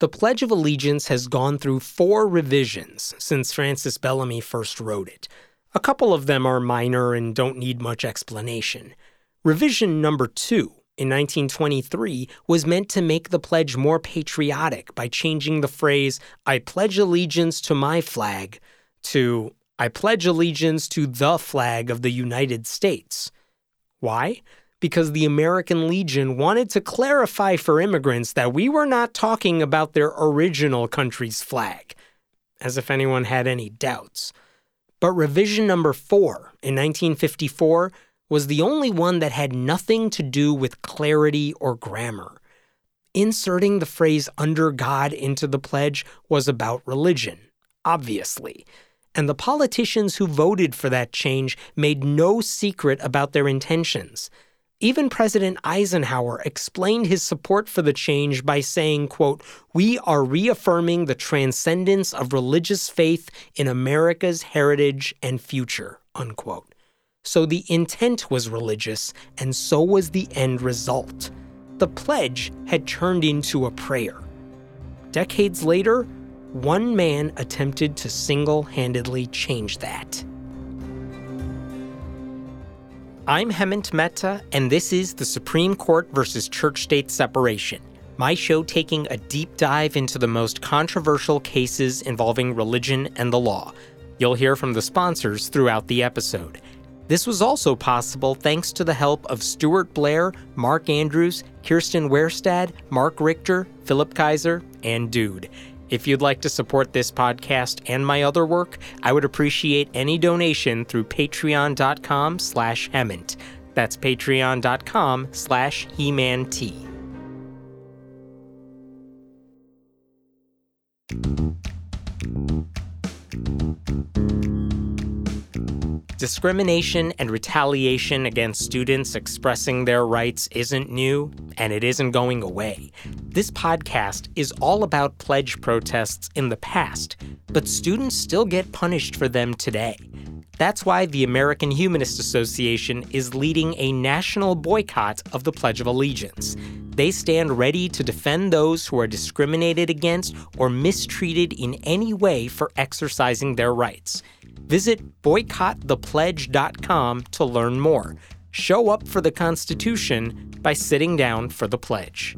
The Pledge of Allegiance has gone through four revisions since Francis Bellamy first wrote it. A couple of them are minor and don't need much explanation. Revision number two in 1923 was meant to make the pledge more patriotic by changing the phrase, I pledge allegiance to my flag, to I pledge allegiance to the flag of the United States. Why? Because the American Legion wanted to clarify for immigrants that we were not talking about their original country's flag, as if anyone had any doubts. But revision number four in 1954 was the only one that had nothing to do with clarity or grammar. Inserting the phrase under God into the pledge was about religion, obviously. And the politicians who voted for that change made no secret about their intentions. Even President Eisenhower explained his support for the change by saying, quote, "We are reaffirming the transcendence of religious faith in America's heritage and future." Unquote. So the intent was religious and so was the end result. The pledge had turned into a prayer. Decades later, one man attempted to single-handedly change that. I'm Hemant Mehta, and this is the Supreme Court versus Church State Separation, my show taking a deep dive into the most controversial cases involving religion and the law. You'll hear from the sponsors throughout the episode. This was also possible thanks to the help of Stuart Blair, Mark Andrews, Kirsten Werstad, Mark Richter, Philip Kaiser, and Dude. If you'd like to support this podcast and my other work, I would appreciate any donation through patreon.com slash hemant. That's patreon.com slash he-man-t. Discrimination and retaliation against students expressing their rights isn't new, and it isn't going away. This podcast is all about pledge protests in the past, but students still get punished for them today. That's why the American Humanist Association is leading a national boycott of the Pledge of Allegiance. They stand ready to defend those who are discriminated against or mistreated in any way for exercising their rights. Visit boycottthepledge.com to learn more. Show up for the Constitution by sitting down for the pledge.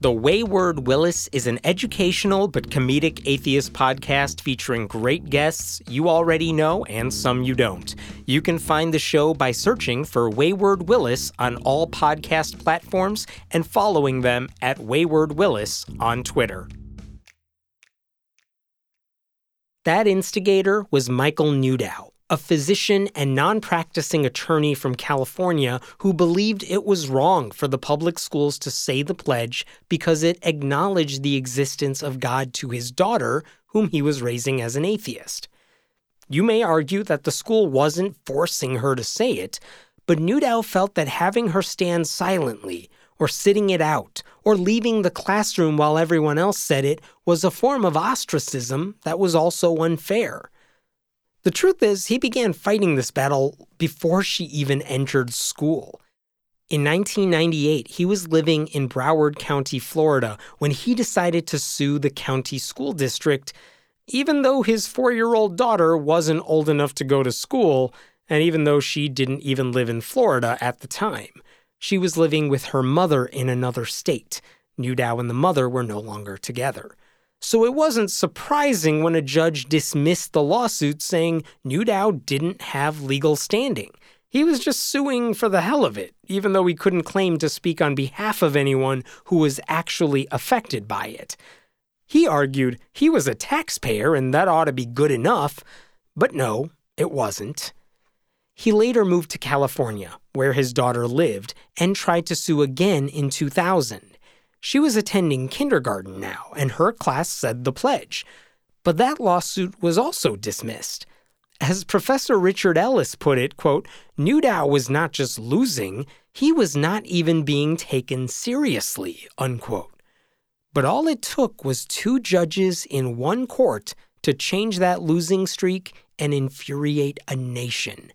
The Wayward Willis is an educational but comedic atheist podcast featuring great guests you already know and some you don't. You can find the show by searching for Wayward Willis on all podcast platforms and following them at Wayward Willis on Twitter. That instigator was Michael Newdow, a physician and non practicing attorney from California who believed it was wrong for the public schools to say the pledge because it acknowledged the existence of God to his daughter, whom he was raising as an atheist. You may argue that the school wasn't forcing her to say it, but Newdow felt that having her stand silently or sitting it out, or leaving the classroom while everyone else said it was a form of ostracism that was also unfair. The truth is, he began fighting this battle before she even entered school. In 1998, he was living in Broward County, Florida, when he decided to sue the county school district, even though his four year old daughter wasn't old enough to go to school, and even though she didn't even live in Florida at the time. She was living with her mother in another state. Newdow and the mother were no longer together. So it wasn't surprising when a judge dismissed the lawsuit saying Newdow didn't have legal standing. He was just suing for the hell of it, even though he couldn't claim to speak on behalf of anyone who was actually affected by it. He argued he was a taxpayer and that ought to be good enough, but no, it wasn't. He later moved to California, where his daughter lived, and tried to sue again in 2000. She was attending kindergarten now, and her class said the pledge. But that lawsuit was also dismissed. As Professor Richard Ellis put it, quote, Newdow was not just losing, he was not even being taken seriously, unquote. But all it took was two judges in one court to change that losing streak and infuriate a nation.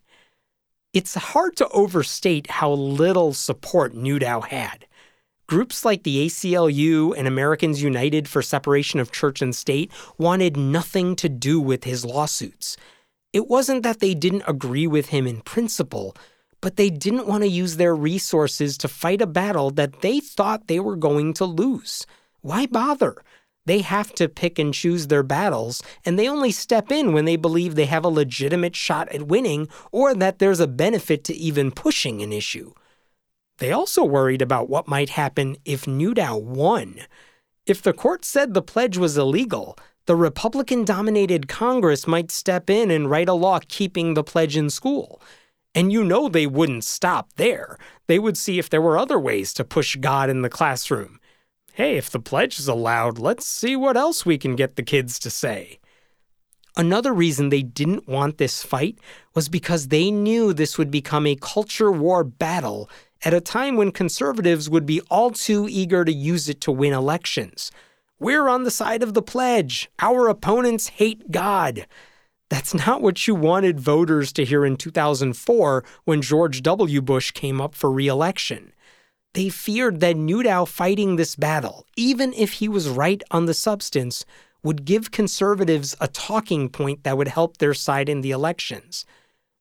It's hard to overstate how little support Newdow had. Groups like the ACLU and Americans United for Separation of Church and State wanted nothing to do with his lawsuits. It wasn't that they didn't agree with him in principle, but they didn't want to use their resources to fight a battle that they thought they were going to lose. Why bother? They have to pick and choose their battles, and they only step in when they believe they have a legitimate shot at winning or that there's a benefit to even pushing an issue. They also worried about what might happen if Newdow won. If the court said the pledge was illegal, the Republican dominated Congress might step in and write a law keeping the pledge in school. And you know they wouldn't stop there. They would see if there were other ways to push God in the classroom. Hey, if the pledge is allowed, let's see what else we can get the kids to say. Another reason they didn't want this fight was because they knew this would become a culture war battle at a time when conservatives would be all too eager to use it to win elections. We're on the side of the pledge. Our opponents hate God. That's not what you wanted voters to hear in 2004 when George W. Bush came up for re election. They feared that Newdow fighting this battle, even if he was right on the substance, would give conservatives a talking point that would help their side in the elections.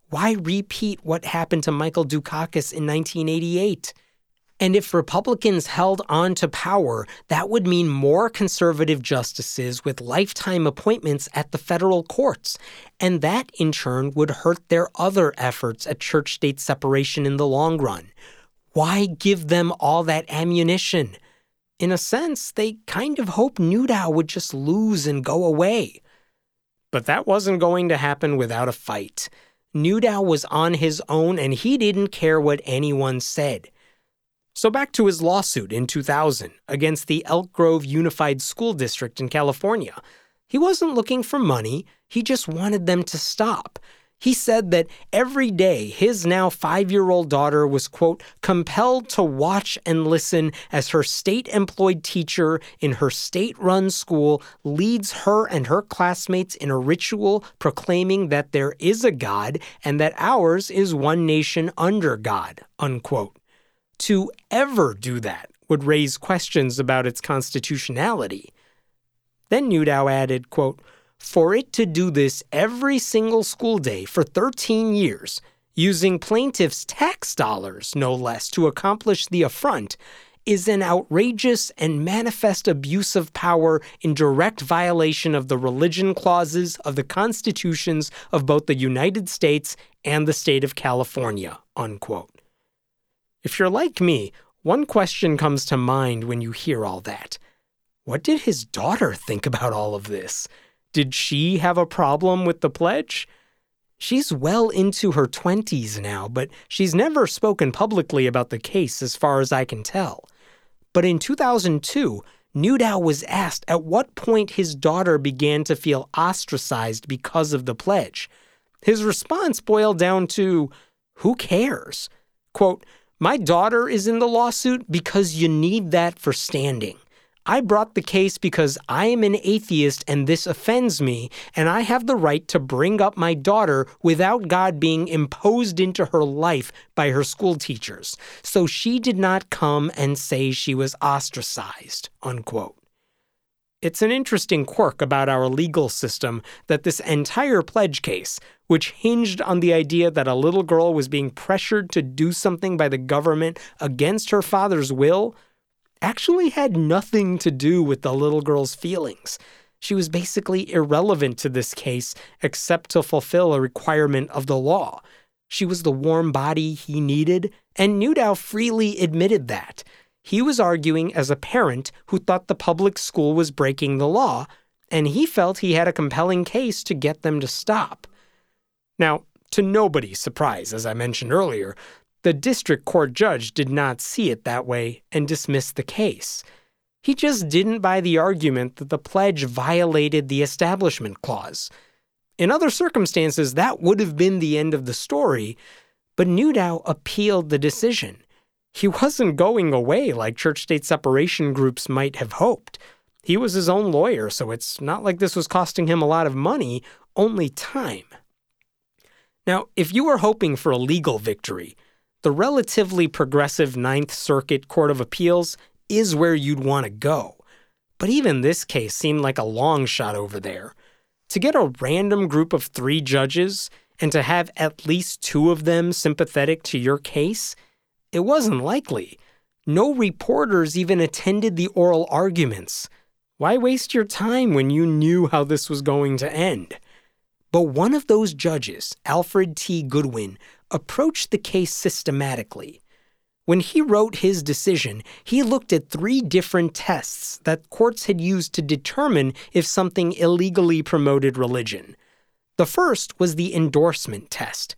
Why repeat what happened to Michael Dukakis in 1988? And if Republicans held on to power, that would mean more conservative justices with lifetime appointments at the federal courts. And that, in turn, would hurt their other efforts at church state separation in the long run. Why give them all that ammunition? In a sense, they kind of hoped Newdow would just lose and go away. But that wasn't going to happen without a fight. Newdow was on his own and he didn't care what anyone said. So back to his lawsuit in 2000 against the Elk Grove Unified School District in California. He wasn't looking for money, he just wanted them to stop. He said that every day his now five year old daughter was, quote, compelled to watch and listen as her state employed teacher in her state run school leads her and her classmates in a ritual proclaiming that there is a God and that ours is one nation under God, unquote. To ever do that would raise questions about its constitutionality. Then Newdow added, quote, for it to do this every single school day for 13 years, using plaintiffs' tax dollars, no less, to accomplish the affront, is an outrageous and manifest abuse of power in direct violation of the religion clauses of the constitutions of both the United States and the state of California. Unquote. If you're like me, one question comes to mind when you hear all that. What did his daughter think about all of this? Did she have a problem with the pledge? She's well into her 20s now, but she's never spoken publicly about the case as far as I can tell. But in 2002, Newdow was asked at what point his daughter began to feel ostracized because of the pledge. His response boiled down to, Who cares? Quote, my daughter is in the lawsuit because you need that for standing. I brought the case because I am an atheist and this offends me, and I have the right to bring up my daughter without God being imposed into her life by her school teachers. So she did not come and say she was ostracized. Unquote. It's an interesting quirk about our legal system that this entire pledge case, which hinged on the idea that a little girl was being pressured to do something by the government against her father's will, actually had nothing to do with the little girl's feelings. She was basically irrelevant to this case except to fulfill a requirement of the law. She was the warm body he needed, and Newdow freely admitted that. He was arguing as a parent who thought the public school was breaking the law, and he felt he had a compelling case to get them to stop. Now, to nobody's surprise, as I mentioned earlier, the district court judge did not see it that way and dismissed the case. He just didn't buy the argument that the pledge violated the Establishment Clause. In other circumstances, that would have been the end of the story, but Newdow appealed the decision. He wasn't going away like church state separation groups might have hoped. He was his own lawyer, so it's not like this was costing him a lot of money, only time. Now, if you were hoping for a legal victory, the relatively progressive Ninth Circuit Court of Appeals is where you'd want to go. But even this case seemed like a long shot over there. To get a random group of three judges and to have at least two of them sympathetic to your case, it wasn't likely. No reporters even attended the oral arguments. Why waste your time when you knew how this was going to end? But one of those judges, Alfred T. Goodwin, approached the case systematically. When he wrote his decision, he looked at three different tests that courts had used to determine if something illegally promoted religion. The first was the endorsement test.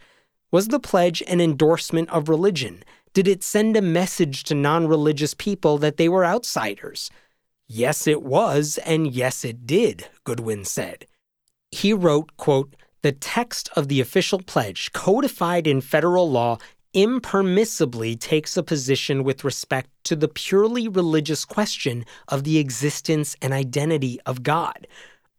Was the pledge an endorsement of religion? Did it send a message to non religious people that they were outsiders? Yes, it was, and yes, it did, Goodwin said. He wrote, quote, the text of the official pledge, codified in federal law, impermissibly takes a position with respect to the purely religious question of the existence and identity of God.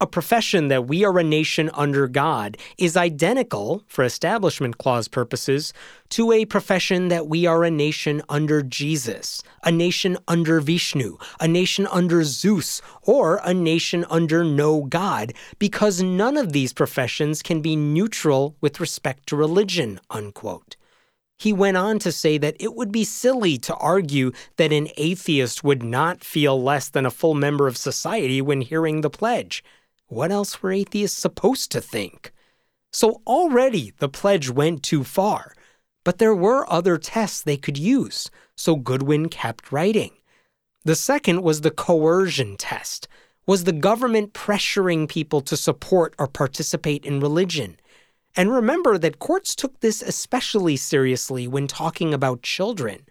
A profession that we are a nation under God is identical, for Establishment Clause purposes, to a profession that we are a nation under Jesus, a nation under Vishnu, a nation under Zeus, or a nation under no God, because none of these professions can be neutral with respect to religion. Unquote. He went on to say that it would be silly to argue that an atheist would not feel less than a full member of society when hearing the pledge. What else were atheists supposed to think? So already the pledge went too far, but there were other tests they could use, so Goodwin kept writing. The second was the coercion test. Was the government pressuring people to support or participate in religion? And remember that courts took this especially seriously when talking about children.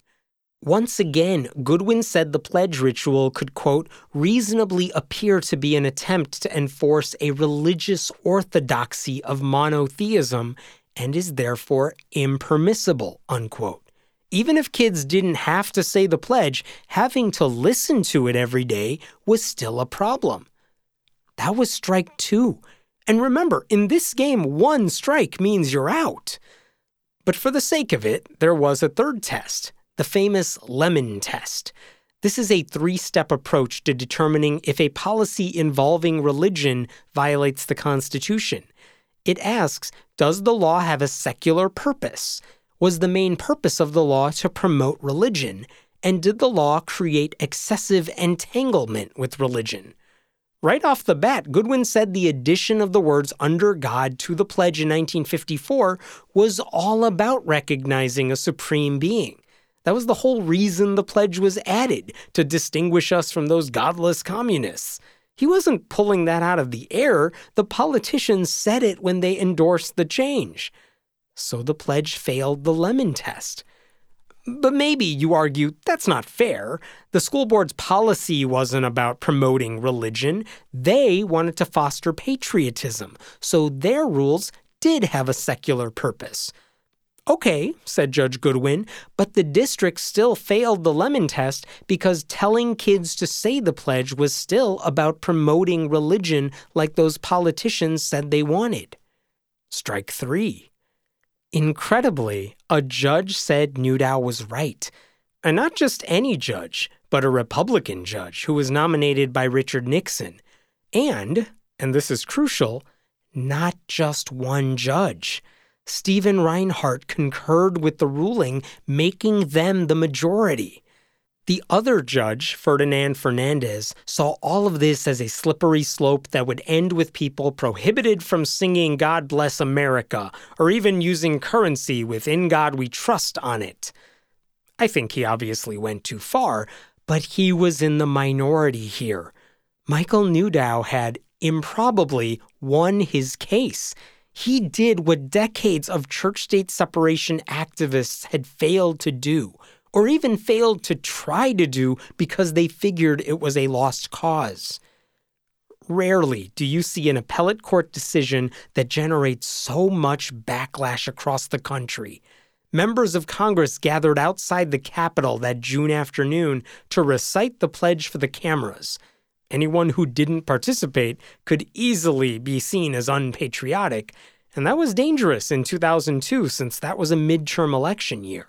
Once again, Goodwin said the pledge ritual could, quote, reasonably appear to be an attempt to enforce a religious orthodoxy of monotheism and is therefore impermissible, unquote. Even if kids didn't have to say the pledge, having to listen to it every day was still a problem. That was strike two. And remember, in this game, one strike means you're out. But for the sake of it, there was a third test the famous Lemon Test. This is a three step approach to determining if a policy involving religion violates the Constitution. It asks Does the law have a secular purpose? Was the main purpose of the law to promote religion? And did the law create excessive entanglement with religion? Right off the bat, Goodwin said the addition of the words under God to the pledge in 1954 was all about recognizing a supreme being. That was the whole reason the pledge was added to distinguish us from those godless communists. He wasn't pulling that out of the air. The politicians said it when they endorsed the change. So the pledge failed the lemon test. But maybe, you argue, that's not fair. The school board's policy wasn't about promoting religion. They wanted to foster patriotism, so their rules did have a secular purpose. Okay, said Judge Goodwin, but the district still failed the lemon test because telling kids to say the pledge was still about promoting religion like those politicians said they wanted. Strike three. Incredibly, a judge said Newdow was right. And not just any judge, but a Republican judge who was nominated by Richard Nixon. And, and this is crucial, not just one judge. Stephen Reinhardt concurred with the ruling, making them the majority. The other judge, Ferdinand Fernandez, saw all of this as a slippery slope that would end with people prohibited from singing God Bless America or even using currency with In God We Trust on it. I think he obviously went too far, but he was in the minority here. Michael Newdow had improbably won his case. He did what decades of church state separation activists had failed to do, or even failed to try to do because they figured it was a lost cause. Rarely do you see an appellate court decision that generates so much backlash across the country. Members of Congress gathered outside the Capitol that June afternoon to recite the pledge for the cameras. Anyone who didn't participate could easily be seen as unpatriotic, and that was dangerous in 2002 since that was a midterm election year.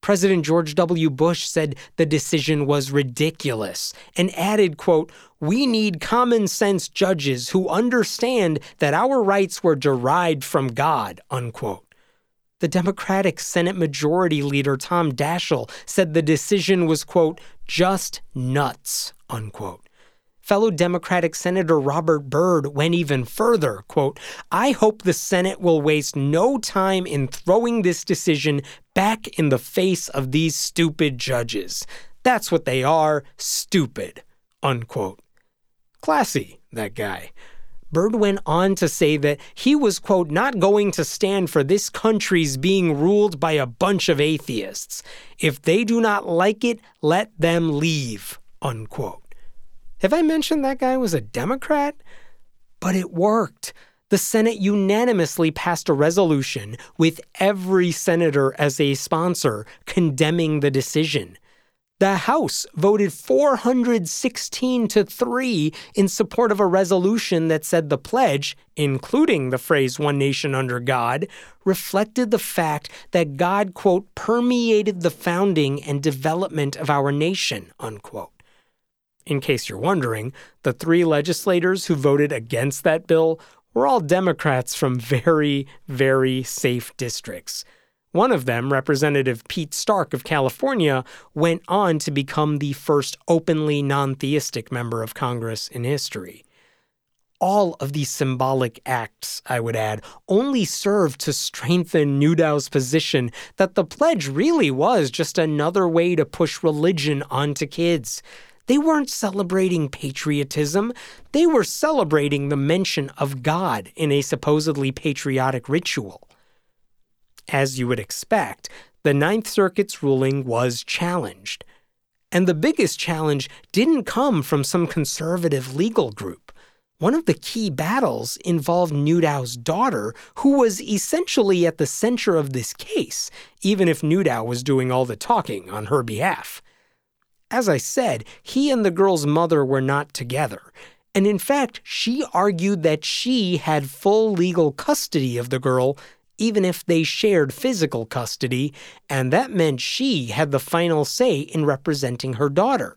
President George W. Bush said the decision was ridiculous and added, quote, "We need common sense judges who understand that our rights were derived from God." unquote. The Democratic Senate Majority Leader Tom Daschle said the decision was, quote, just nuts, unquote. Fellow Democratic Senator Robert Byrd went even further, quote, I hope the Senate will waste no time in throwing this decision back in the face of these stupid judges. That's what they are, stupid, unquote. Classy, that guy. Byrd went on to say that he was, quote, not going to stand for this country's being ruled by a bunch of atheists. If they do not like it, let them leave, unquote. Have I mentioned that guy was a Democrat? But it worked. The Senate unanimously passed a resolution with every senator as a sponsor condemning the decision. The House voted 416 to 3 in support of a resolution that said the pledge, including the phrase one nation under God, reflected the fact that God, quote, permeated the founding and development of our nation, unquote. In case you're wondering, the three legislators who voted against that bill were all Democrats from very, very safe districts. One of them, Representative Pete Stark of California, went on to become the first openly non theistic member of Congress in history. All of these symbolic acts, I would add, only served to strengthen Newdow's position that the pledge really was just another way to push religion onto kids. They weren't celebrating patriotism, they were celebrating the mention of God in a supposedly patriotic ritual. As you would expect, the Ninth Circuit's ruling was challenged. And the biggest challenge didn't come from some conservative legal group. One of the key battles involved Newdow's daughter, who was essentially at the center of this case, even if Newdow was doing all the talking on her behalf. As I said, he and the girl's mother were not together. And in fact, she argued that she had full legal custody of the girl, even if they shared physical custody, and that meant she had the final say in representing her daughter.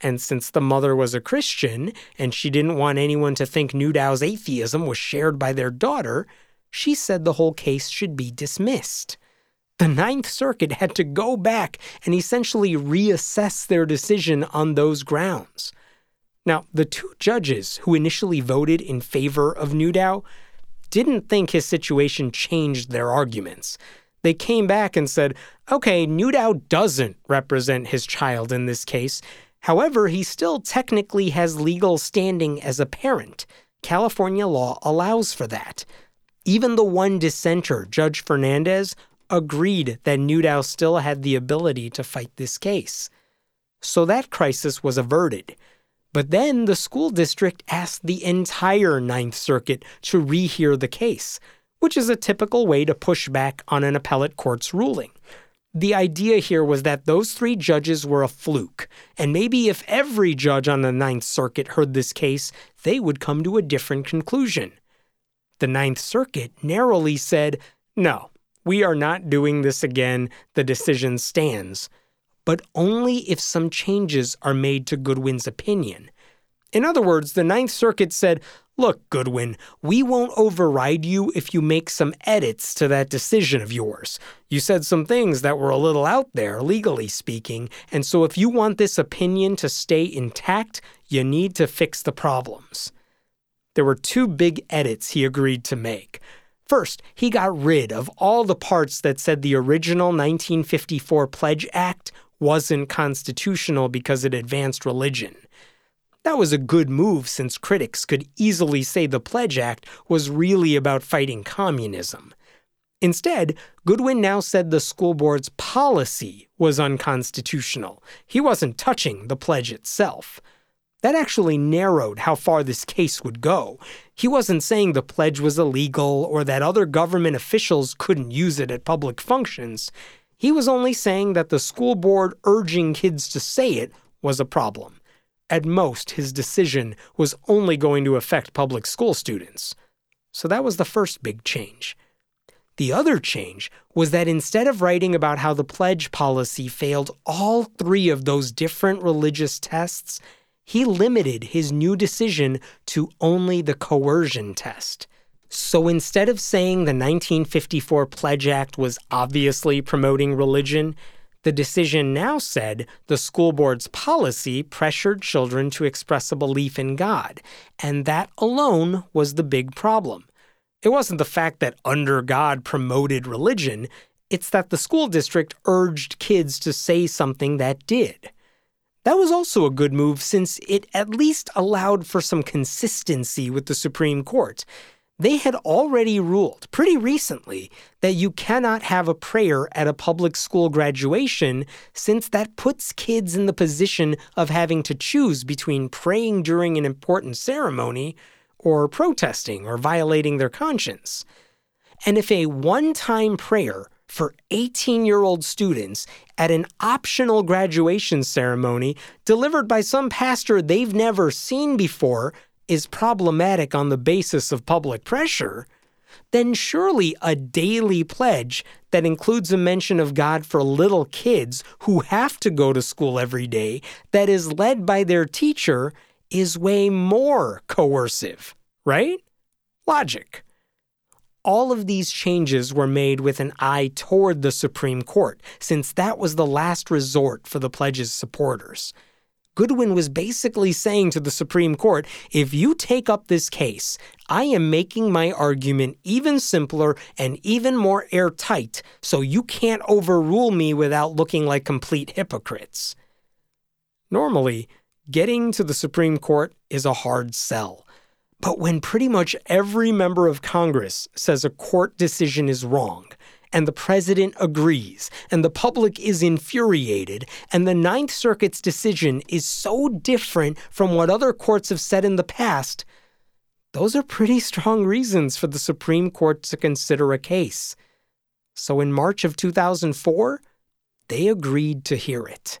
And since the mother was a Christian, and she didn't want anyone to think Newdow's atheism was shared by their daughter, she said the whole case should be dismissed the Ninth Circuit had to go back and essentially reassess their decision on those grounds. Now, the two judges who initially voted in favor of Newdow didn't think his situation changed their arguments. They came back and said, okay, Newdow doesn't represent his child in this case. However, he still technically has legal standing as a parent. California law allows for that. Even the one dissenter, Judge Fernandez, agreed that Newdow still had the ability to fight this case. So that crisis was averted. But then the school district asked the entire Ninth Circuit to rehear the case, which is a typical way to push back on an appellate court's ruling. The idea here was that those three judges were a fluke, and maybe if every judge on the Ninth Circuit heard this case, they would come to a different conclusion. The Ninth Circuit narrowly said, no, we are not doing this again, the decision stands, but only if some changes are made to Goodwin's opinion. In other words, the Ninth Circuit said, Look, Goodwin, we won't override you if you make some edits to that decision of yours. You said some things that were a little out there, legally speaking, and so if you want this opinion to stay intact, you need to fix the problems. There were two big edits he agreed to make. First, he got rid of all the parts that said the original 1954 Pledge Act wasn't constitutional because it advanced religion. That was a good move since critics could easily say the Pledge Act was really about fighting communism. Instead, Goodwin now said the school board's policy was unconstitutional. He wasn't touching the pledge itself. That actually narrowed how far this case would go. He wasn't saying the pledge was illegal or that other government officials couldn't use it at public functions. He was only saying that the school board urging kids to say it was a problem. At most, his decision was only going to affect public school students. So that was the first big change. The other change was that instead of writing about how the pledge policy failed all three of those different religious tests, he limited his new decision to only the coercion test. So instead of saying the 1954 Pledge Act was obviously promoting religion, the decision now said the school board's policy pressured children to express a belief in God, and that alone was the big problem. It wasn't the fact that under God promoted religion, it's that the school district urged kids to say something that did. That was also a good move since it at least allowed for some consistency with the Supreme Court. They had already ruled pretty recently that you cannot have a prayer at a public school graduation since that puts kids in the position of having to choose between praying during an important ceremony or protesting or violating their conscience. And if a one time prayer for 18 year old students at an optional graduation ceremony delivered by some pastor they've never seen before is problematic on the basis of public pressure, then surely a daily pledge that includes a mention of God for little kids who have to go to school every day, that is led by their teacher, is way more coercive, right? Logic all of these changes were made with an eye toward the Supreme Court, since that was the last resort for the pledge's supporters. Goodwin was basically saying to the Supreme Court if you take up this case, I am making my argument even simpler and even more airtight, so you can't overrule me without looking like complete hypocrites. Normally, getting to the Supreme Court is a hard sell. But when pretty much every member of Congress says a court decision is wrong, and the president agrees, and the public is infuriated, and the Ninth Circuit's decision is so different from what other courts have said in the past, those are pretty strong reasons for the Supreme Court to consider a case. So in March of 2004, they agreed to hear it.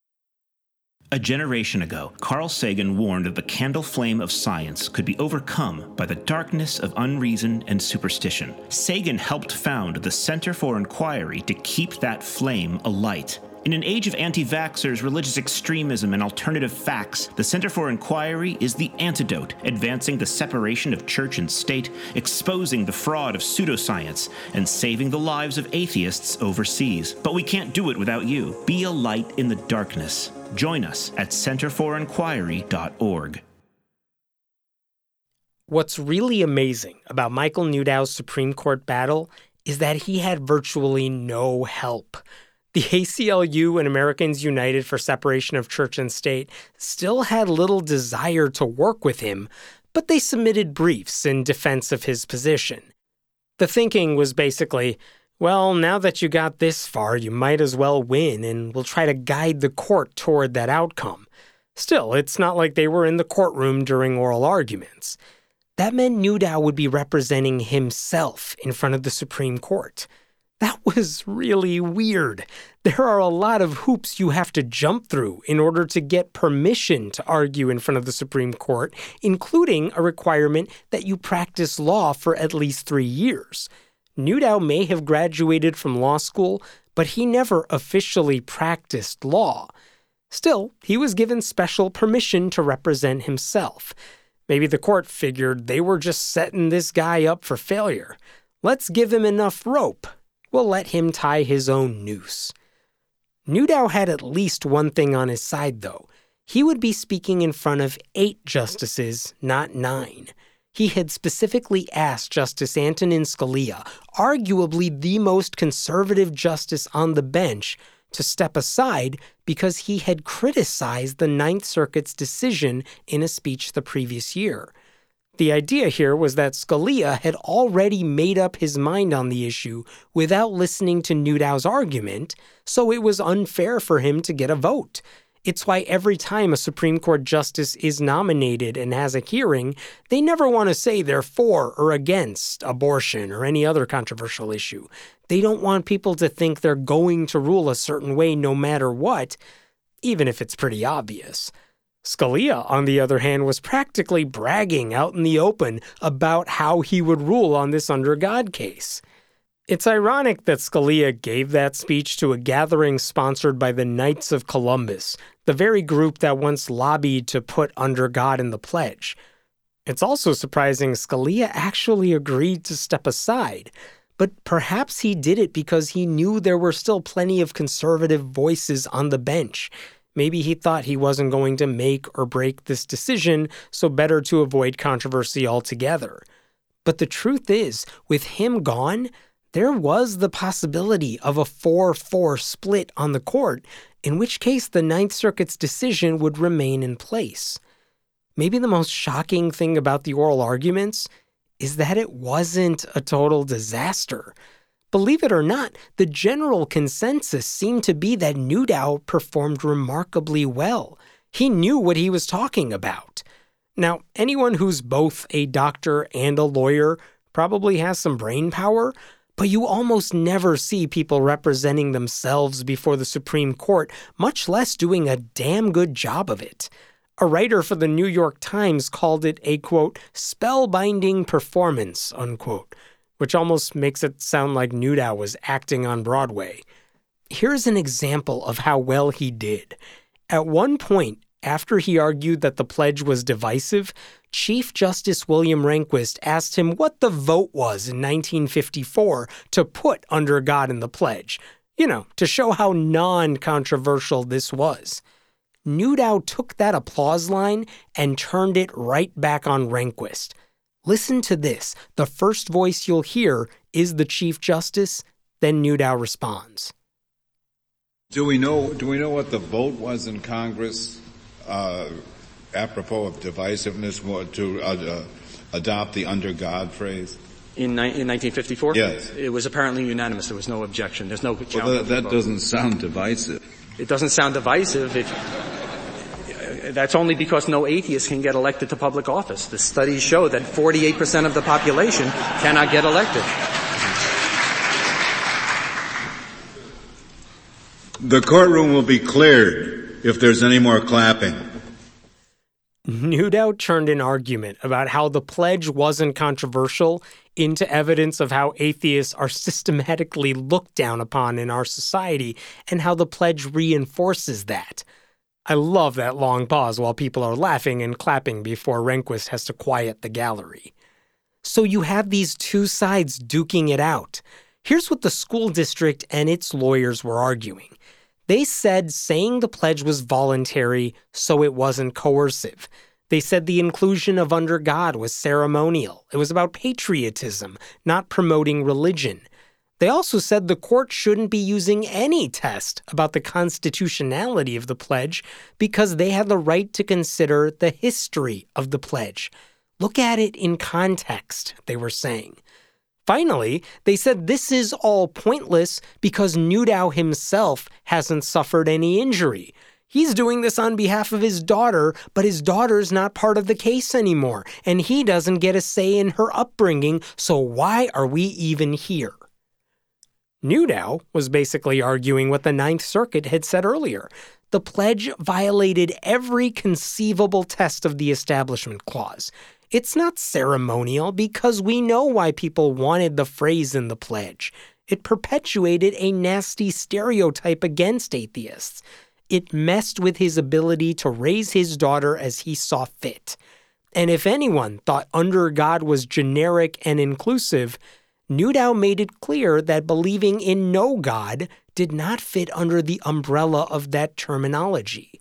A generation ago, Carl Sagan warned that the candle flame of science could be overcome by the darkness of unreason and superstition. Sagan helped found the Center for Inquiry to keep that flame alight. In an age of anti vaxxers, religious extremism, and alternative facts, the Center for Inquiry is the antidote, advancing the separation of church and state, exposing the fraud of pseudoscience, and saving the lives of atheists overseas. But we can't do it without you. Be a light in the darkness. Join us at centerforinquiry.org. What's really amazing about Michael Newdow's Supreme Court battle is that he had virtually no help. The ACLU and Americans United for Separation of Church and State still had little desire to work with him, but they submitted briefs in defense of his position. The thinking was basically well, now that you got this far, you might as well win, and we'll try to guide the court toward that outcome. Still, it's not like they were in the courtroom during oral arguments. That meant Newdow would be representing himself in front of the Supreme Court. That was really weird. There are a lot of hoops you have to jump through in order to get permission to argue in front of the Supreme Court, including a requirement that you practice law for at least three years. Newdow may have graduated from law school, but he never officially practiced law. Still, he was given special permission to represent himself. Maybe the court figured they were just setting this guy up for failure. Let's give him enough rope. We'll let him tie his own noose. Newdow had at least one thing on his side, though. He would be speaking in front of eight justices, not nine he had specifically asked Justice Antonin Scalia, arguably the most conservative justice on the bench, to step aside because he had criticized the Ninth Circuit's decision in a speech the previous year. The idea here was that Scalia had already made up his mind on the issue without listening to Newdow's argument, so it was unfair for him to get a vote. It's why every time a Supreme Court justice is nominated and has a hearing, they never want to say they're for or against abortion or any other controversial issue. They don't want people to think they're going to rule a certain way no matter what, even if it's pretty obvious. Scalia, on the other hand, was practically bragging out in the open about how he would rule on this under God case. It's ironic that Scalia gave that speech to a gathering sponsored by the Knights of Columbus, the very group that once lobbied to put under God in the pledge. It's also surprising Scalia actually agreed to step aside, but perhaps he did it because he knew there were still plenty of conservative voices on the bench. Maybe he thought he wasn't going to make or break this decision, so better to avoid controversy altogether. But the truth is, with him gone, there was the possibility of a 4 4 split on the court, in which case the Ninth Circuit's decision would remain in place. Maybe the most shocking thing about the oral arguments is that it wasn't a total disaster. Believe it or not, the general consensus seemed to be that Newdow performed remarkably well. He knew what he was talking about. Now, anyone who's both a doctor and a lawyer probably has some brain power, but you almost never see people representing themselves before the Supreme Court, much less doing a damn good job of it. A writer for the New York Times called it a quote, spellbinding performance, unquote, which almost makes it sound like Newdow was acting on Broadway. Here's an example of how well he did. At one point, after he argued that the pledge was divisive, Chief Justice William Rehnquist asked him what the vote was in 1954 to put under God in the pledge, you know, to show how non controversial this was. Newdow took that applause line and turned it right back on Rehnquist. Listen to this. The first voice you'll hear is the Chief Justice, then Newdow responds. Do we know do we know what the vote was in Congress apropos of divisiveness to uh, uh, adopt the under God phrase? In, ni- in 1954? Yes. It was apparently unanimous. There was no objection. There's no challenge. Well, that, that doesn't sound divisive. It doesn't sound divisive. If, that's only because no atheist can get elected to public office. The studies show that 48% of the population cannot get elected. The courtroom will be cleared if there's any more clapping. Newdow turned an argument about how the pledge wasn't controversial into evidence of how atheists are systematically looked down upon in our society and how the pledge reinforces that. I love that long pause while people are laughing and clapping before Rehnquist has to quiet the gallery. So you have these two sides duking it out. Here's what the school district and its lawyers were arguing. They said saying the pledge was voluntary, so it wasn't coercive. They said the inclusion of under God was ceremonial. It was about patriotism, not promoting religion. They also said the court shouldn't be using any test about the constitutionality of the pledge because they had the right to consider the history of the pledge. Look at it in context, they were saying. Finally, they said this is all pointless because Newdow himself hasn't suffered any injury. He's doing this on behalf of his daughter, but his daughter's not part of the case anymore, and he doesn't get a say in her upbringing, so why are we even here? Newdow was basically arguing what the Ninth Circuit had said earlier. The pledge violated every conceivable test of the Establishment Clause. It's not ceremonial because we know why people wanted the phrase in the pledge. It perpetuated a nasty stereotype against atheists it messed with his ability to raise his daughter as he saw fit. And if anyone thought under God was generic and inclusive, Newdow made it clear that believing in no God did not fit under the umbrella of that terminology.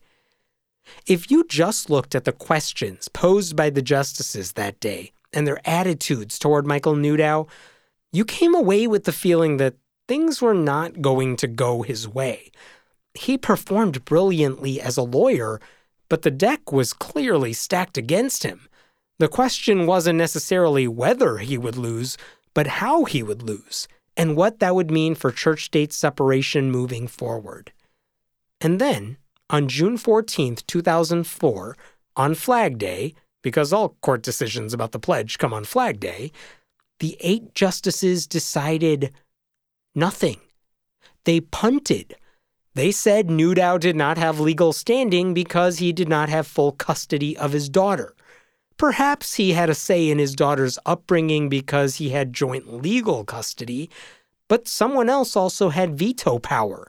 If you just looked at the questions posed by the justices that day and their attitudes toward Michael Newdow, you came away with the feeling that things were not going to go his way he performed brilliantly as a lawyer, but the deck was clearly stacked against him. The question wasn't necessarily whether he would lose, but how he would lose, and what that would mean for church state separation moving forward. And then, on June 14, 2004, on Flag Day, because all court decisions about the pledge come on Flag Day, the eight justices decided nothing. They punted. They said Newdow did not have legal standing because he did not have full custody of his daughter. Perhaps he had a say in his daughter's upbringing because he had joint legal custody, but someone else also had veto power.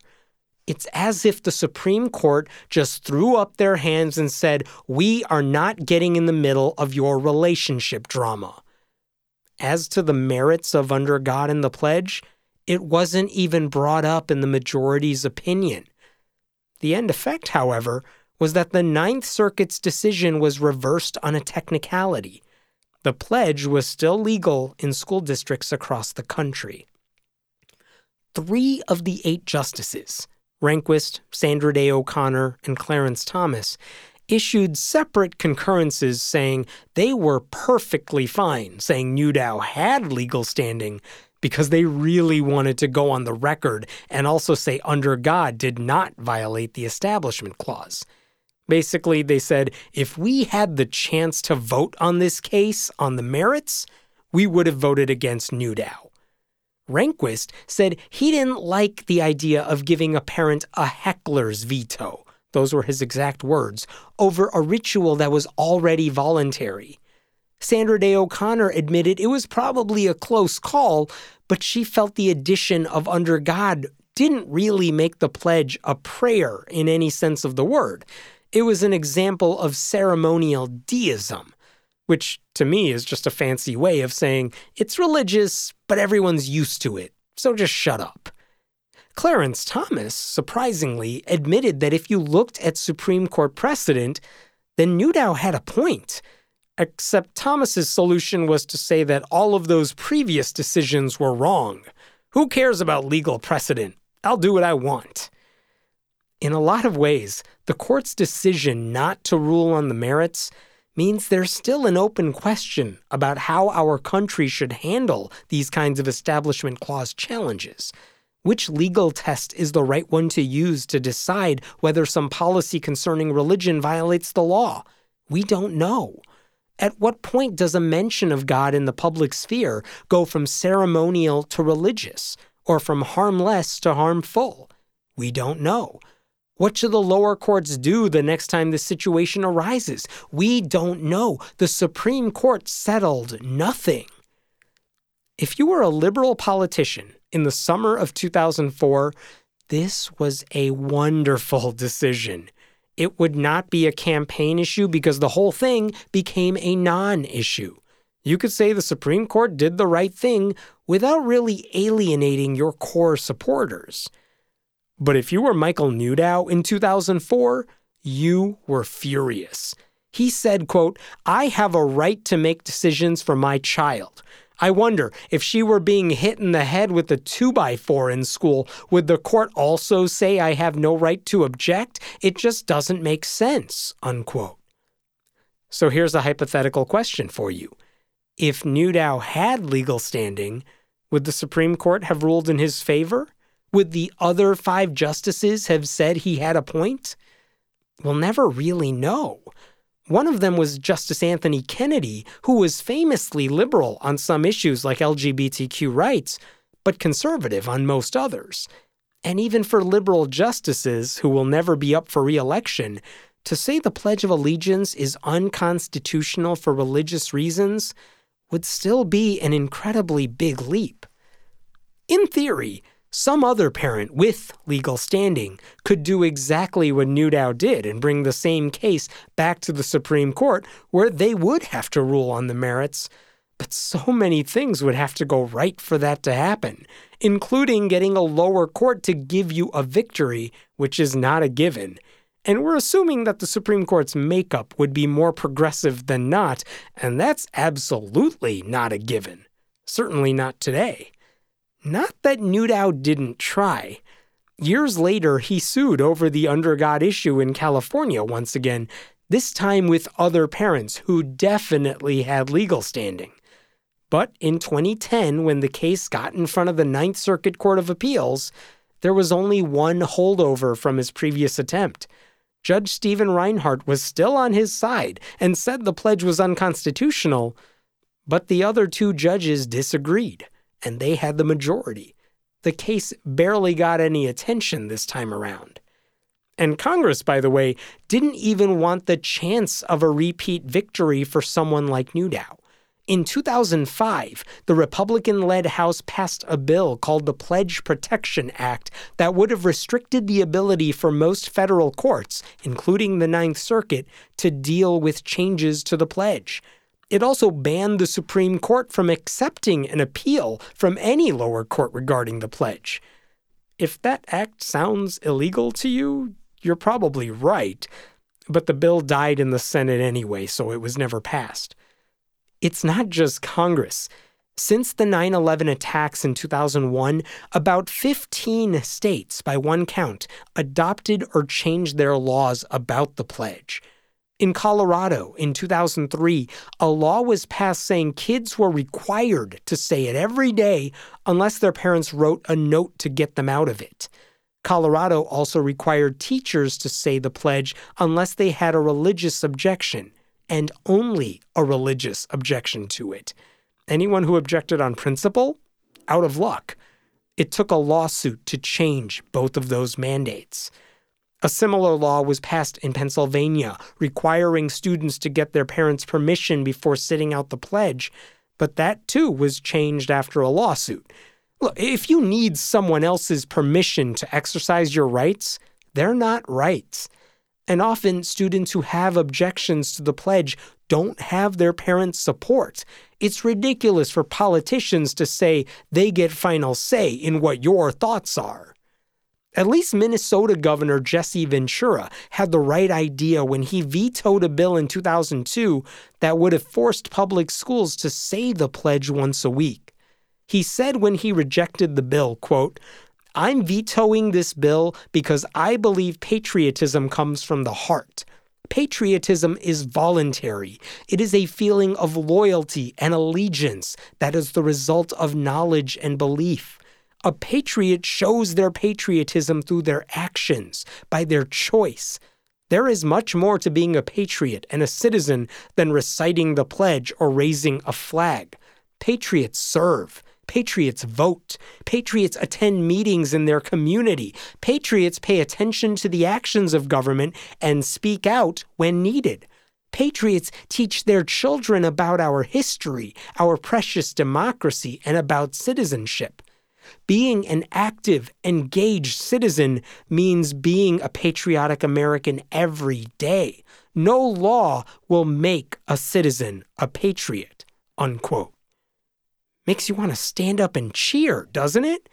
It's as if the Supreme Court just threw up their hands and said, We are not getting in the middle of your relationship drama. As to the merits of Under God and the Pledge, it wasn't even brought up in the majority's opinion. The end effect, however, was that the Ninth Circuit's decision was reversed on a technicality. The pledge was still legal in school districts across the country. Three of the eight justices, Rehnquist, Sandra Day O'Connor, and Clarence Thomas, issued separate concurrences saying they were perfectly fine, saying Newdow had legal standing because they really wanted to go on the record and also say under God did not violate the Establishment Clause. Basically, they said if we had the chance to vote on this case on the merits, we would have voted against Newdow. Rehnquist said he didn't like the idea of giving a parent a heckler's veto, those were his exact words, over a ritual that was already voluntary. Sandra Day O'Connor admitted it was probably a close call, but she felt the addition of under God didn't really make the pledge a prayer in any sense of the word. It was an example of ceremonial deism, which to me is just a fancy way of saying it's religious, but everyone's used to it, so just shut up. Clarence Thomas, surprisingly, admitted that if you looked at Supreme Court precedent, then Newdow had a point. Except Thomas's solution was to say that all of those previous decisions were wrong. Who cares about legal precedent? I'll do what I want. In a lot of ways, the court's decision not to rule on the merits means there's still an open question about how our country should handle these kinds of Establishment Clause challenges. Which legal test is the right one to use to decide whether some policy concerning religion violates the law? We don't know. At what point does a mention of God in the public sphere go from ceremonial to religious, or from harmless to harmful? We don't know. What should the lower courts do the next time this situation arises? We don't know. The Supreme Court settled nothing. If you were a liberal politician in the summer of 2004, this was a wonderful decision. It would not be a campaign issue because the whole thing became a non issue. You could say the Supreme Court did the right thing without really alienating your core supporters. But if you were Michael Newdow in 2004, you were furious. He said, quote, I have a right to make decisions for my child. I wonder if she were being hit in the head with a 2x4 in school, would the court also say I have no right to object? It just doesn't make sense, unquote. So here's a hypothetical question for you. If Newdow had legal standing, would the Supreme Court have ruled in his favor? Would the other five justices have said he had a point? We'll never really know. One of them was Justice Anthony Kennedy, who was famously liberal on some issues like LGBTQ rights, but conservative on most others. And even for liberal justices who will never be up for re election, to say the Pledge of Allegiance is unconstitutional for religious reasons would still be an incredibly big leap. In theory, some other parent with legal standing could do exactly what Newdow did and bring the same case back to the Supreme Court, where they would have to rule on the merits. But so many things would have to go right for that to happen, including getting a lower court to give you a victory, which is not a given. And we're assuming that the Supreme Court's makeup would be more progressive than not, and that's absolutely not a given. Certainly not today. Not that Newdow didn't try. Years later, he sued over the Under God issue in California once again, this time with other parents who definitely had legal standing. But in 2010, when the case got in front of the Ninth Circuit Court of Appeals, there was only one holdover from his previous attempt. Judge Stephen Reinhardt was still on his side and said the pledge was unconstitutional, but the other two judges disagreed, and they had the majority. The case barely got any attention this time around. And Congress, by the way, didn't even want the chance of a repeat victory for someone like Newdow. In 2005, the Republican led House passed a bill called the Pledge Protection Act that would have restricted the ability for most federal courts, including the Ninth Circuit, to deal with changes to the pledge. It also banned the Supreme Court from accepting an appeal from any lower court regarding the pledge. If that act sounds illegal to you, you're probably right, but the bill died in the Senate anyway, so it was never passed. It's not just Congress. Since the 9 11 attacks in 2001, about 15 states, by one count, adopted or changed their laws about the pledge. In Colorado, in 2003, a law was passed saying kids were required to say it every day unless their parents wrote a note to get them out of it. Colorado also required teachers to say the pledge unless they had a religious objection and only a religious objection to it. Anyone who objected on principle, out of luck. It took a lawsuit to change both of those mandates. A similar law was passed in Pennsylvania, requiring students to get their parents' permission before sitting out the pledge, but that too was changed after a lawsuit. Look, if you need someone else's permission to exercise your rights, they're not rights. And often, students who have objections to the pledge don't have their parents' support. It's ridiculous for politicians to say they get final say in what your thoughts are. At least Minnesota Governor Jesse Ventura had the right idea when he vetoed a bill in 2002 that would have forced public schools to say the pledge once a week. He said when he rejected the bill, quote, I'm vetoing this bill because I believe patriotism comes from the heart. Patriotism is voluntary. It is a feeling of loyalty and allegiance that is the result of knowledge and belief. A patriot shows their patriotism through their actions, by their choice. There is much more to being a patriot and a citizen than reciting the pledge or raising a flag. Patriots serve. Patriots vote. Patriots attend meetings in their community. Patriots pay attention to the actions of government and speak out when needed. Patriots teach their children about our history, our precious democracy, and about citizenship. Being an active, engaged citizen means being a patriotic American every day. No law will make a citizen a patriot. Unquote makes you want to stand up and cheer, doesn't it?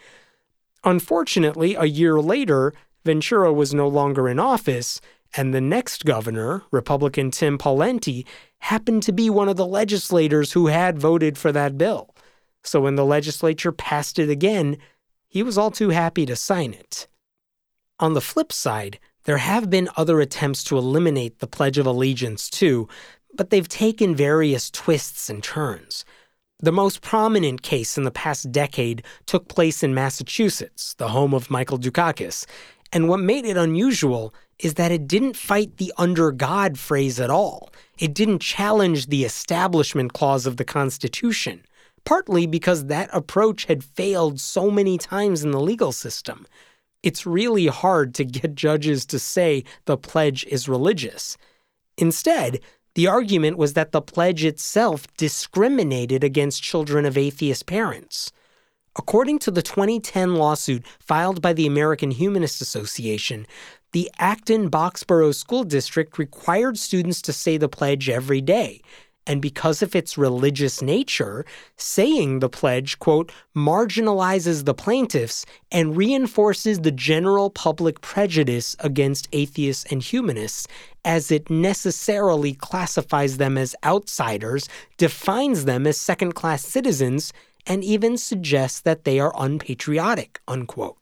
Unfortunately, a year later, Ventura was no longer in office, and the next governor, Republican Tim Pawlenty, happened to be one of the legislators who had voted for that bill. So when the legislature passed it again, he was all too happy to sign it. On the flip side, there have been other attempts to eliminate the Pledge of Allegiance too, but they've taken various twists and turns. The most prominent case in the past decade took place in Massachusetts, the home of Michael Dukakis. And what made it unusual is that it didn't fight the under God phrase at all. It didn't challenge the establishment clause of the Constitution, partly because that approach had failed so many times in the legal system. It's really hard to get judges to say the pledge is religious. Instead, the argument was that the pledge itself discriminated against children of atheist parents. According to the 2010 lawsuit filed by the American Humanist Association, the Acton Boxborough School District required students to say the pledge every day, and because of its religious nature, saying the pledge, quote, marginalizes the plaintiffs and reinforces the general public prejudice against atheists and humanists, as it necessarily classifies them as outsiders, defines them as second class citizens, and even suggests that they are unpatriotic, unquote.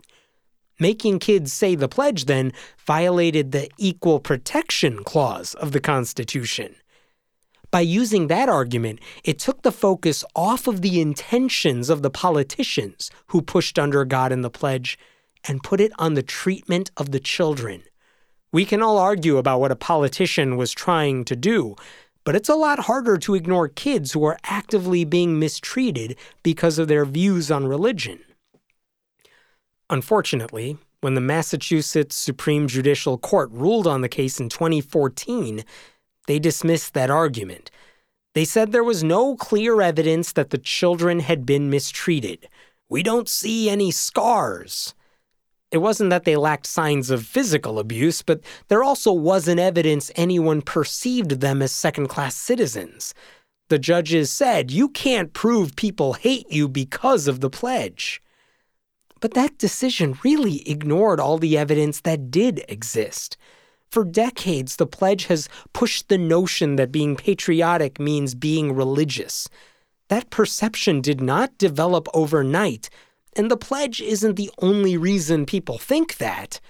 Making kids say the pledge then violated the Equal Protection Clause of the Constitution. By using that argument, it took the focus off of the intentions of the politicians who pushed under God in the pledge and put it on the treatment of the children. We can all argue about what a politician was trying to do, but it's a lot harder to ignore kids who are actively being mistreated because of their views on religion. Unfortunately, when the Massachusetts Supreme Judicial Court ruled on the case in 2014, they dismissed that argument. They said there was no clear evidence that the children had been mistreated. We don't see any scars. It wasn't that they lacked signs of physical abuse, but there also wasn't evidence anyone perceived them as second class citizens. The judges said you can't prove people hate you because of the pledge. But that decision really ignored all the evidence that did exist. For decades, the pledge has pushed the notion that being patriotic means being religious. That perception did not develop overnight, and the pledge isn't the only reason people think that.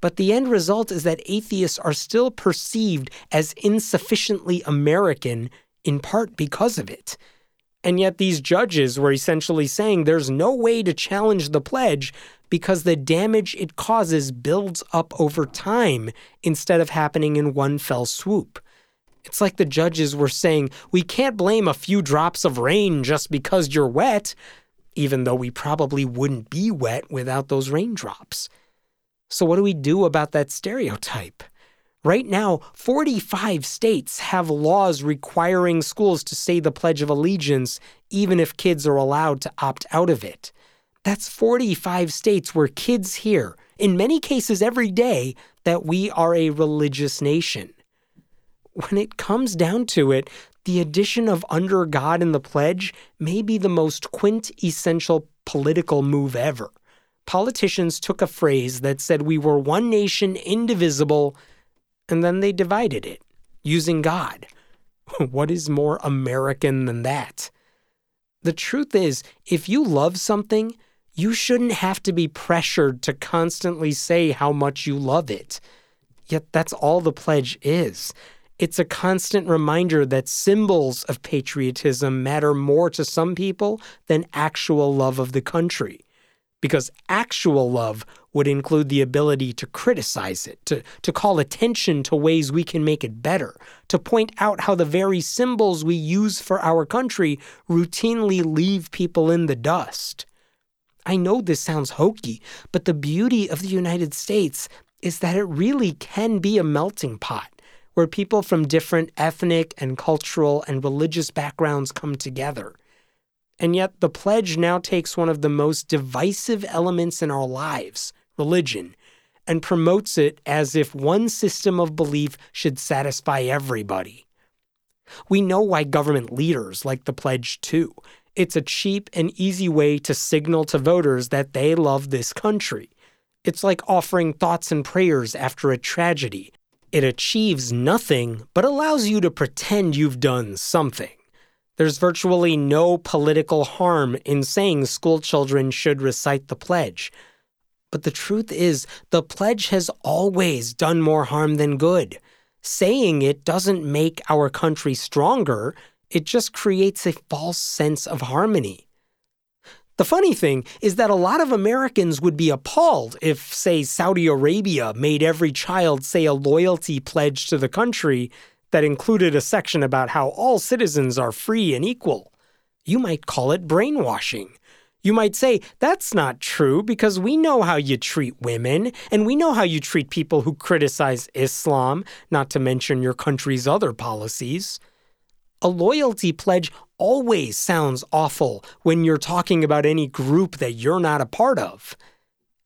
But the end result is that atheists are still perceived as insufficiently American, in part because of it. And yet, these judges were essentially saying there's no way to challenge the pledge because the damage it causes builds up over time instead of happening in one fell swoop. It's like the judges were saying, we can't blame a few drops of rain just because you're wet, even though we probably wouldn't be wet without those raindrops. So, what do we do about that stereotype? Right now, 45 states have laws requiring schools to say the Pledge of Allegiance, even if kids are allowed to opt out of it. That's 45 states where kids hear, in many cases every day, that we are a religious nation. When it comes down to it, the addition of under God in the pledge may be the most quintessential political move ever. Politicians took a phrase that said we were one nation indivisible and then they divided it using God. what is more American than that? The truth is, if you love something, you shouldn't have to be pressured to constantly say how much you love it. Yet that's all the pledge is. It's a constant reminder that symbols of patriotism matter more to some people than actual love of the country. Because actual love would include the ability to criticize it, to, to call attention to ways we can make it better, to point out how the very symbols we use for our country routinely leave people in the dust. I know this sounds hokey, but the beauty of the United States is that it really can be a melting pot where people from different ethnic and cultural and religious backgrounds come together. And yet, the pledge now takes one of the most divisive elements in our lives religion, and promotes it as if one system of belief should satisfy everybody. We know why government leaders like the pledge too. It's a cheap and easy way to signal to voters that they love this country. It's like offering thoughts and prayers after a tragedy. It achieves nothing, but allows you to pretend you've done something. There's virtually no political harm in saying school children should recite the pledge. But the truth is, the pledge has always done more harm than good. Saying it doesn't make our country stronger, it just creates a false sense of harmony. The funny thing is that a lot of Americans would be appalled if, say, Saudi Arabia made every child say a loyalty pledge to the country that included a section about how all citizens are free and equal. You might call it brainwashing. You might say, that's not true because we know how you treat women and we know how you treat people who criticize Islam, not to mention your country's other policies. A loyalty pledge always sounds awful when you're talking about any group that you're not a part of.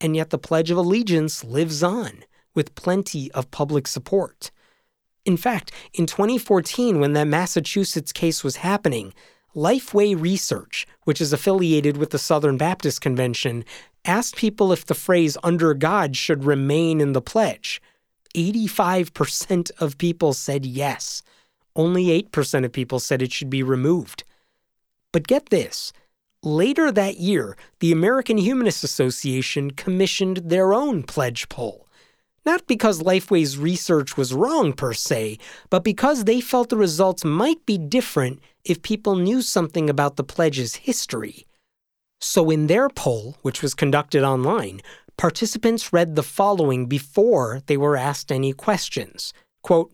And yet the Pledge of Allegiance lives on with plenty of public support. In fact, in 2014, when that Massachusetts case was happening, Lifeway Research, which is affiliated with the Southern Baptist Convention, asked people if the phrase under God should remain in the pledge. 85% of people said yes. Only 8% of people said it should be removed. But get this Later that year, the American Humanist Association commissioned their own pledge poll. Not because Lifeway's research was wrong per se, but because they felt the results might be different if people knew something about the pledge's history. So, in their poll, which was conducted online, participants read the following before they were asked any questions. Quote,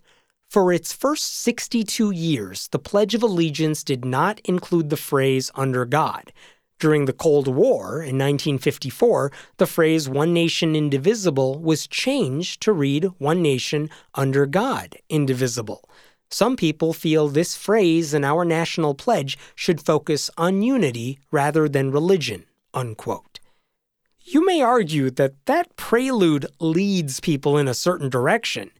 for its first 62 years, the Pledge of Allegiance did not include the phrase under God. During the Cold War in 1954, the phrase one nation indivisible was changed to read one nation under God indivisible. Some people feel this phrase in our national pledge should focus on unity rather than religion. Unquote. You may argue that that prelude leads people in a certain direction.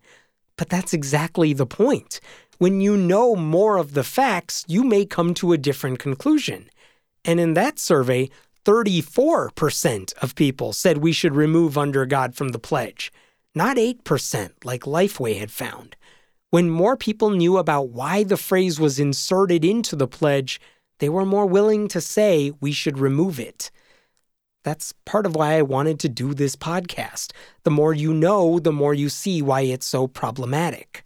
But that's exactly the point. When you know more of the facts, you may come to a different conclusion. And in that survey, 34% of people said we should remove under God from the pledge, not 8% like Lifeway had found. When more people knew about why the phrase was inserted into the pledge, they were more willing to say we should remove it. That's part of why I wanted to do this podcast. The more you know, the more you see why it's so problematic.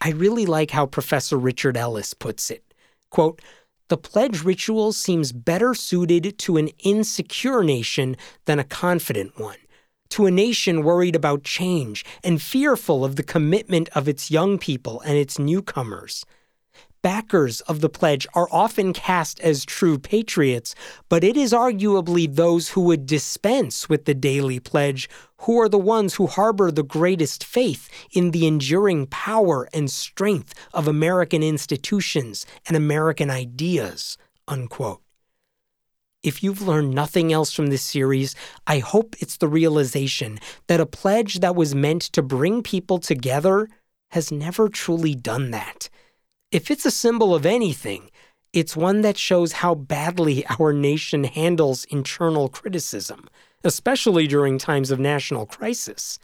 I really like how Professor Richard Ellis puts it. Quote, the pledge ritual seems better suited to an insecure nation than a confident one, to a nation worried about change and fearful of the commitment of its young people and its newcomers. Backers of the pledge are often cast as true patriots, but it is arguably those who would dispense with the daily pledge who are the ones who harbor the greatest faith in the enduring power and strength of American institutions and American ideas. Unquote. If you've learned nothing else from this series, I hope it's the realization that a pledge that was meant to bring people together has never truly done that. If it's a symbol of anything, it's one that shows how badly our nation handles internal criticism, especially during times of national crisis.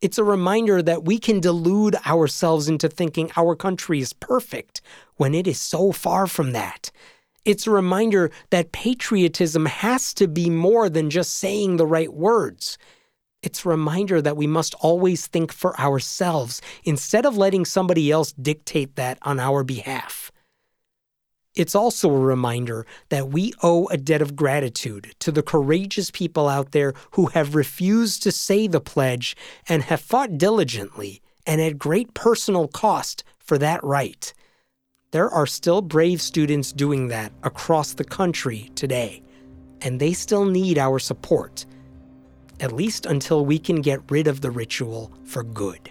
It's a reminder that we can delude ourselves into thinking our country is perfect when it is so far from that. It's a reminder that patriotism has to be more than just saying the right words. It's a reminder that we must always think for ourselves instead of letting somebody else dictate that on our behalf. It's also a reminder that we owe a debt of gratitude to the courageous people out there who have refused to say the pledge and have fought diligently and at great personal cost for that right. There are still brave students doing that across the country today, and they still need our support at least until we can get rid of the ritual for good.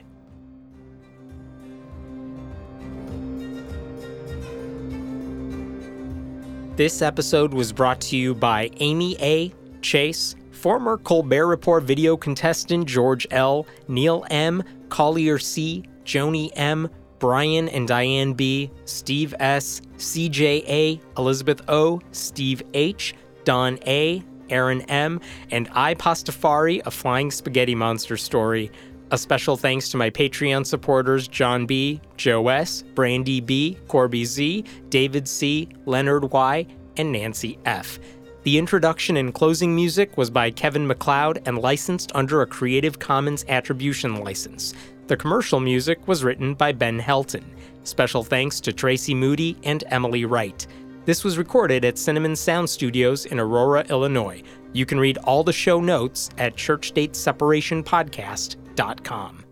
This episode was brought to you by Amy A., Chase, former Colbert Report video contestant George L., Neil M., Collier C., Joni M., Brian and Diane B., Steve S., CJ A., Elizabeth O., Steve H., Don A., Aaron M., and I Pastafari, a flying spaghetti monster story. A special thanks to my Patreon supporters John B., Joe S., Brandy B., Corby Z., David C., Leonard Y., and Nancy F. The introduction and closing music was by Kevin MacLeod and licensed under a Creative Commons Attribution license. The commercial music was written by Ben Helton. Special thanks to Tracy Moody and Emily Wright. This was recorded at Cinnamon Sound Studios in Aurora, Illinois. You can read all the show notes at churchstateseparationpodcast.com.